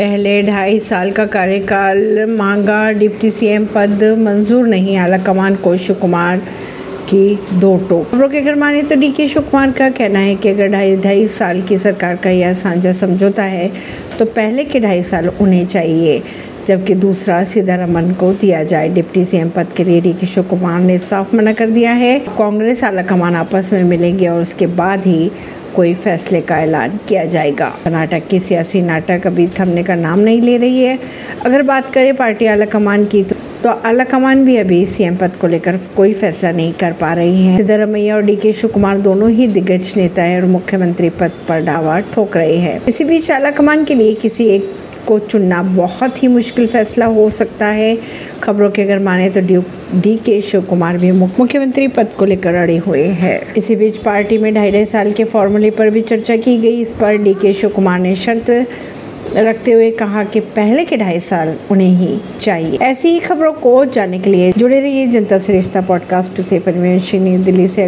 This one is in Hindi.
पहले ढाई साल का कार्यकाल मांगा डिप्टी सीएम पद मंजूर नहीं आला कमान को शिव कुमार की दो टोक। खबरों के अगर माने तो डी के शिव कुमार का कहना है कि अगर ढाई ढाई साल की सरकार का यह साझा समझौता है तो पहले के ढाई साल उन्हें चाहिए, जबकि दूसरा सीतारमन को दिया जाए। डिप्टी सीएम पद के लिए डी के शिव कुमार ने साफ़ मना कर दिया है। कांग्रेस आला कमान आपस में मिलेंगे और उसके बाद ही कोई फैसले का ऐलान किया जाएगा। कर्नाटक की सियासी नाटक अभी थमने का नाम नहीं ले रही है। अगर बात करें पार्टी आला कमान की तो तो आला कमान भी अभी सीएम पद को लेकर कोई फैसला नहीं कर पा रही है। सिद्धरमैया और डी के शिव कुमार दोनों ही दिग्गज नेता है और मुख्यमंत्री पद पर दावा ठोक रहे हैं। इसी बीच आला कमान के लिए किसी एक को चुनना बहुत ही मुश्किल फैसला हो सकता है। खबरों के अगर माने तो ड्यू डी के शिव कुमार भी मुख्यमंत्री पद को लेकर अड़े हुए हैं। इसी बीच पार्टी में ढाई ढाई साल के फॉर्मूले पर भी चर्चा की गई। इस पर डी के शिव कुमार ने शर्त रखते हुए कहा कि पहले के ढाई साल उन्हें ही चाहिए। ऐसी ही खबरों को जानने के लिए जुड़े रहिए जनता श्रेष्ठता पॉडकास्ट से। परमेश दिल्ली से।